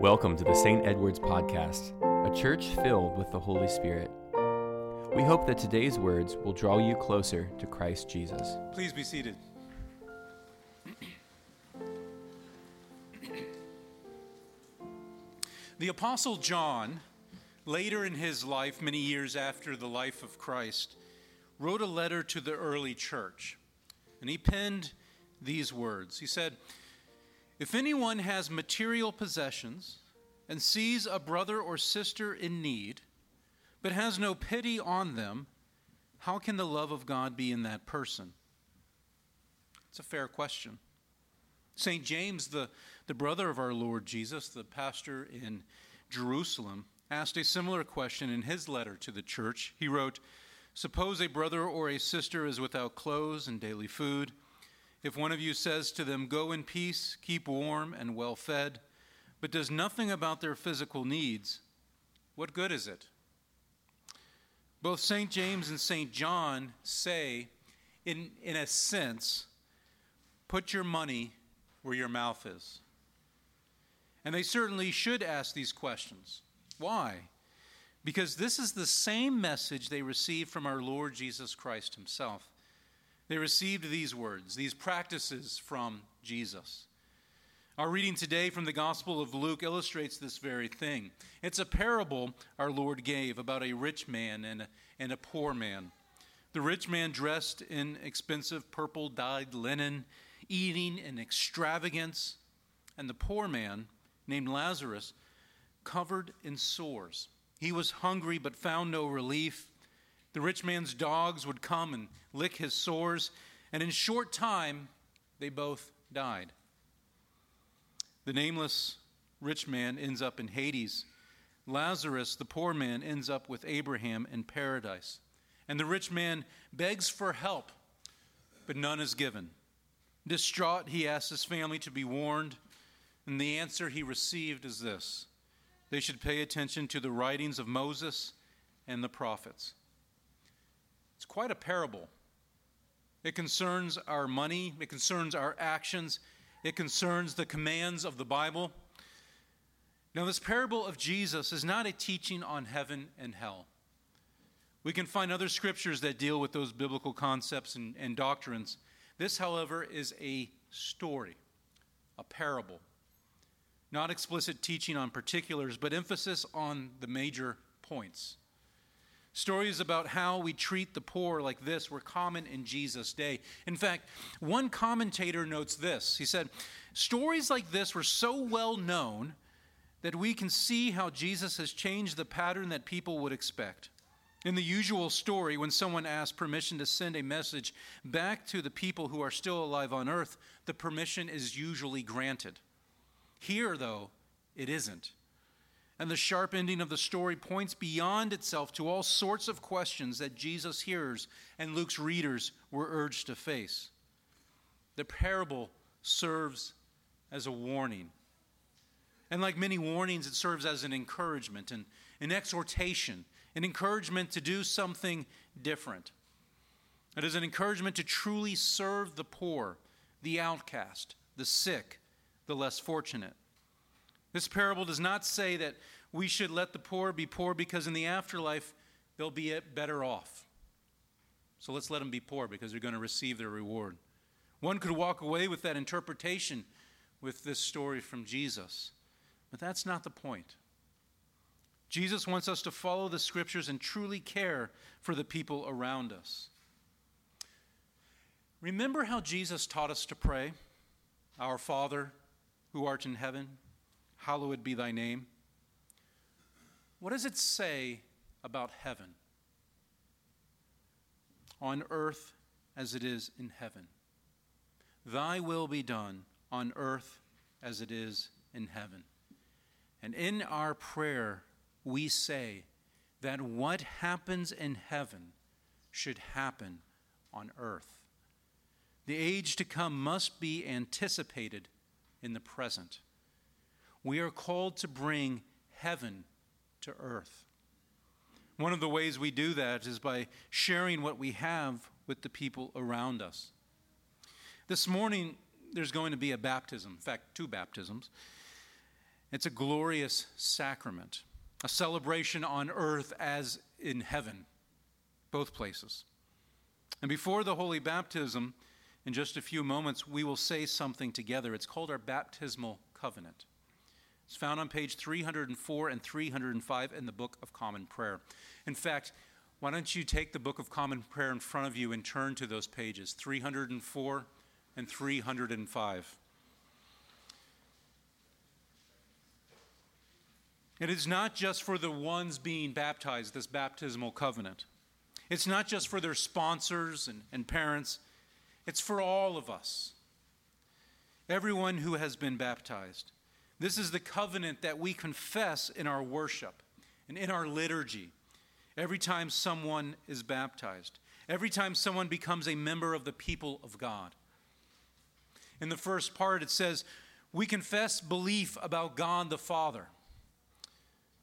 Welcome to the St. Edward's Podcast, a church filled with the Holy Spirit. We hope that today's words will draw you closer to Christ Jesus. Please be seated. The Apostle John, later in his life, many years after the life of Christ, wrote a letter to the early church. And he penned these words He said, If anyone has material possessions and sees a brother or sister in need, but has no pity on them, how can the love of God be in that person? It's a fair question. St. James, the, the brother of our Lord Jesus, the pastor in Jerusalem, asked a similar question in his letter to the church. He wrote, Suppose a brother or a sister is without clothes and daily food. If one of you says to them, Go in peace, keep warm and well fed, but does nothing about their physical needs, what good is it? Both St. James and St. John say, in, in a sense, put your money where your mouth is. And they certainly should ask these questions. Why? Because this is the same message they received from our Lord Jesus Christ Himself. They received these words, these practices from Jesus. Our reading today from the Gospel of Luke illustrates this very thing. It's a parable our Lord gave about a rich man and a, and a poor man. The rich man dressed in expensive purple dyed linen, eating in extravagance, and the poor man, named Lazarus, covered in sores. He was hungry but found no relief. The rich man's dogs would come and lick his sores, and in short time, they both died. The nameless rich man ends up in Hades. Lazarus, the poor man, ends up with Abraham in paradise. And the rich man begs for help, but none is given. Distraught, he asks his family to be warned, and the answer he received is this they should pay attention to the writings of Moses and the prophets. It's quite a parable. It concerns our money, it concerns our actions, it concerns the commands of the Bible. Now, this parable of Jesus is not a teaching on heaven and hell. We can find other scriptures that deal with those biblical concepts and, and doctrines. This, however, is a story, a parable. Not explicit teaching on particulars, but emphasis on the major points. Stories about how we treat the poor like this were common in Jesus' day. In fact, one commentator notes this. He said, Stories like this were so well known that we can see how Jesus has changed the pattern that people would expect. In the usual story, when someone asks permission to send a message back to the people who are still alive on earth, the permission is usually granted. Here, though, it isn't. And the sharp ending of the story points beyond itself to all sorts of questions that Jesus' hearers and Luke's readers were urged to face. The parable serves as a warning. And like many warnings, it serves as an encouragement and an exhortation, an encouragement to do something different. It is an encouragement to truly serve the poor, the outcast, the sick, the less fortunate. This parable does not say that we should let the poor be poor because in the afterlife they'll be better off. So let's let them be poor because they're going to receive their reward. One could walk away with that interpretation with this story from Jesus, but that's not the point. Jesus wants us to follow the scriptures and truly care for the people around us. Remember how Jesus taught us to pray? Our Father, who art in heaven, hallowed be thy name. What does it say about heaven? On earth as it is in heaven. Thy will be done on earth as it is in heaven. And in our prayer, we say that what happens in heaven should happen on earth. The age to come must be anticipated in the present. We are called to bring heaven to earth. One of the ways we do that is by sharing what we have with the people around us. This morning, there's going to be a baptism, in fact, two baptisms. It's a glorious sacrament, a celebration on earth as in heaven, both places. And before the holy baptism, in just a few moments, we will say something together. It's called our baptismal covenant. It's found on page 304 and 305 in the Book of Common Prayer. In fact, why don't you take the Book of Common Prayer in front of you and turn to those pages, 304 and 305. It is not just for the ones being baptized, this baptismal covenant. It's not just for their sponsors and, and parents, it's for all of us. Everyone who has been baptized. This is the covenant that we confess in our worship and in our liturgy every time someone is baptized, every time someone becomes a member of the people of God. In the first part, it says, We confess belief about God the Father.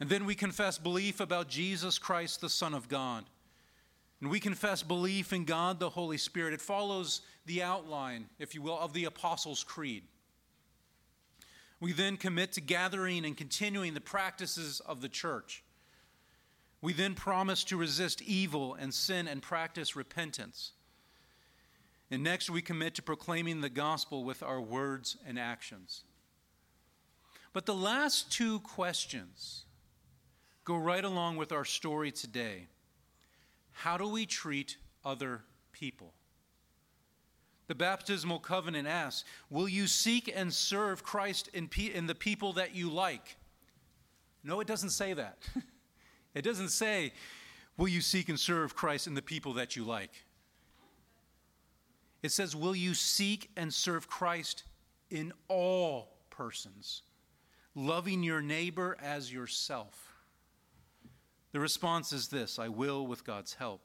And then we confess belief about Jesus Christ, the Son of God. And we confess belief in God the Holy Spirit. It follows the outline, if you will, of the Apostles' Creed. We then commit to gathering and continuing the practices of the church. We then promise to resist evil and sin and practice repentance. And next, we commit to proclaiming the gospel with our words and actions. But the last two questions go right along with our story today. How do we treat other people? The baptismal covenant asks Will you seek and serve Christ in, pe- in the people that you like? No, it doesn't say that. it doesn't say, Will you seek and serve Christ in the people that you like? It says, Will you seek and serve Christ in all persons, loving your neighbor as yourself? The response is this I will with God's help.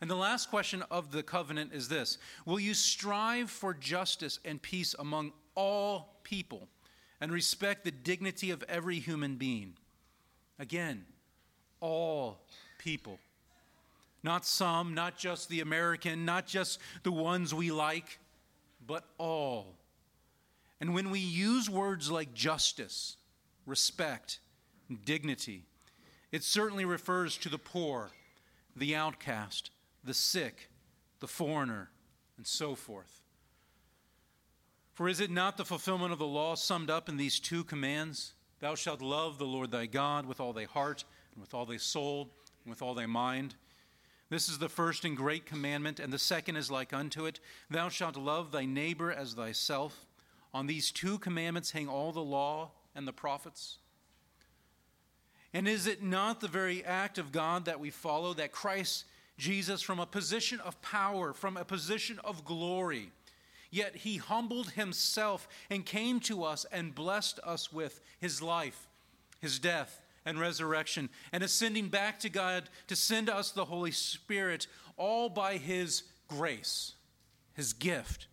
And the last question of the covenant is this Will you strive for justice and peace among all people and respect the dignity of every human being? Again, all people. Not some, not just the American, not just the ones we like, but all. And when we use words like justice, respect, dignity, it certainly refers to the poor, the outcast, the sick, the foreigner, and so forth. For is it not the fulfillment of the law summed up in these two commands? Thou shalt love the Lord thy God with all thy heart, and with all thy soul, and with all thy mind. This is the first and great commandment, and the second is like unto it Thou shalt love thy neighbor as thyself. On these two commandments hang all the law and the prophets. And is it not the very act of God that we follow, that Christ Jesus, from a position of power, from a position of glory, yet he humbled himself and came to us and blessed us with his life, his death, and resurrection, and ascending back to God to send us the Holy Spirit, all by his grace, his gift.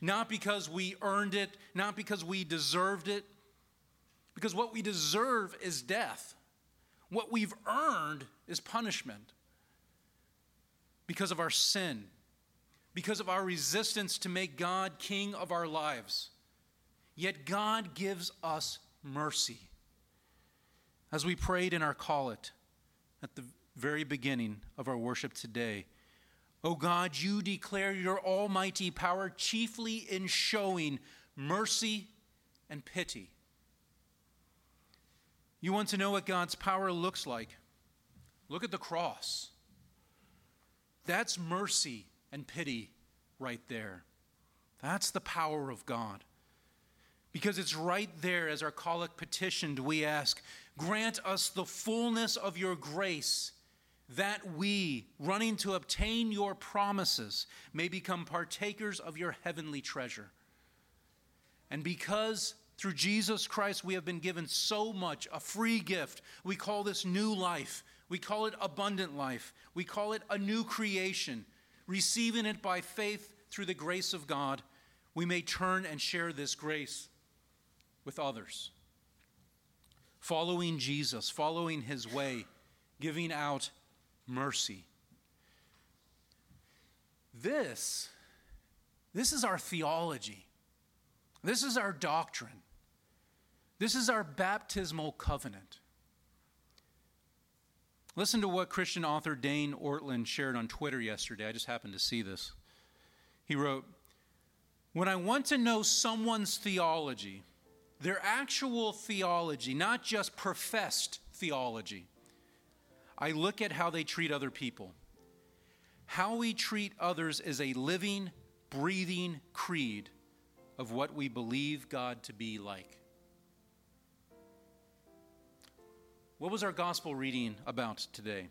Not because we earned it, not because we deserved it, because what we deserve is death. What we've earned is punishment because of our sin, because of our resistance to make God king of our lives. Yet God gives us mercy. As we prayed in our collect at the very beginning of our worship today, O God, you declare your almighty power chiefly in showing mercy and pity. You want to know what God's power looks like? Look at the cross. That's mercy and pity right there. That's the power of God. Because it's right there, as our collect petitioned, we ask, grant us the fullness of your grace, that we, running to obtain your promises, may become partakers of your heavenly treasure. And because through Jesus Christ, we have been given so much, a free gift. We call this new life. We call it abundant life. We call it a new creation. Receiving it by faith through the grace of God, we may turn and share this grace with others. Following Jesus, following his way, giving out mercy. This, this is our theology. This is our doctrine. This is our baptismal covenant. Listen to what Christian author Dane Ortlund shared on Twitter yesterday. I just happened to see this. He wrote, When I want to know someone's theology, their actual theology, not just professed theology, I look at how they treat other people. How we treat others is a living, breathing creed of what we believe God to be like. What was our gospel reading about today?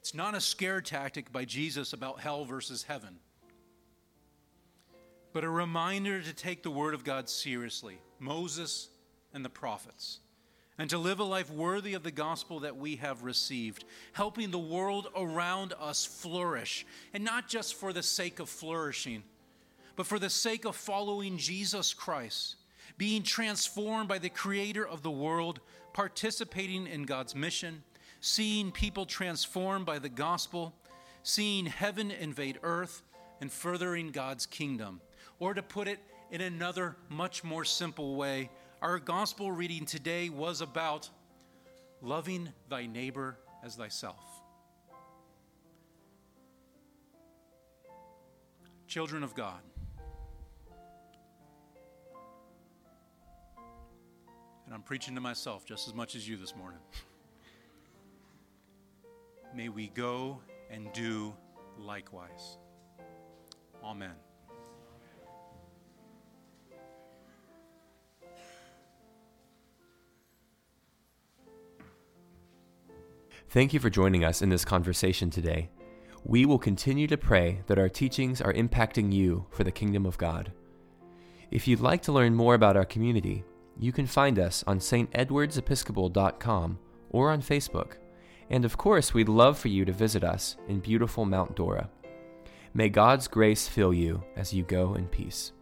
It's not a scare tactic by Jesus about hell versus heaven, but a reminder to take the Word of God seriously, Moses and the prophets, and to live a life worthy of the gospel that we have received, helping the world around us flourish, and not just for the sake of flourishing, but for the sake of following Jesus Christ, being transformed by the Creator of the world participating in God's mission, seeing people transformed by the gospel, seeing heaven invade earth, and furthering God's kingdom. Or to put it in another, much more simple way, our gospel reading today was about loving thy neighbor as thyself. Children of God. And I'm preaching to myself just as much as you this morning. May we go and do likewise. Amen. Thank you for joining us in this conversation today. We will continue to pray that our teachings are impacting you for the kingdom of God. If you'd like to learn more about our community, you can find us on stedwardsepiscopal.com or on Facebook. And of course, we'd love for you to visit us in beautiful Mount Dora. May God's grace fill you as you go in peace.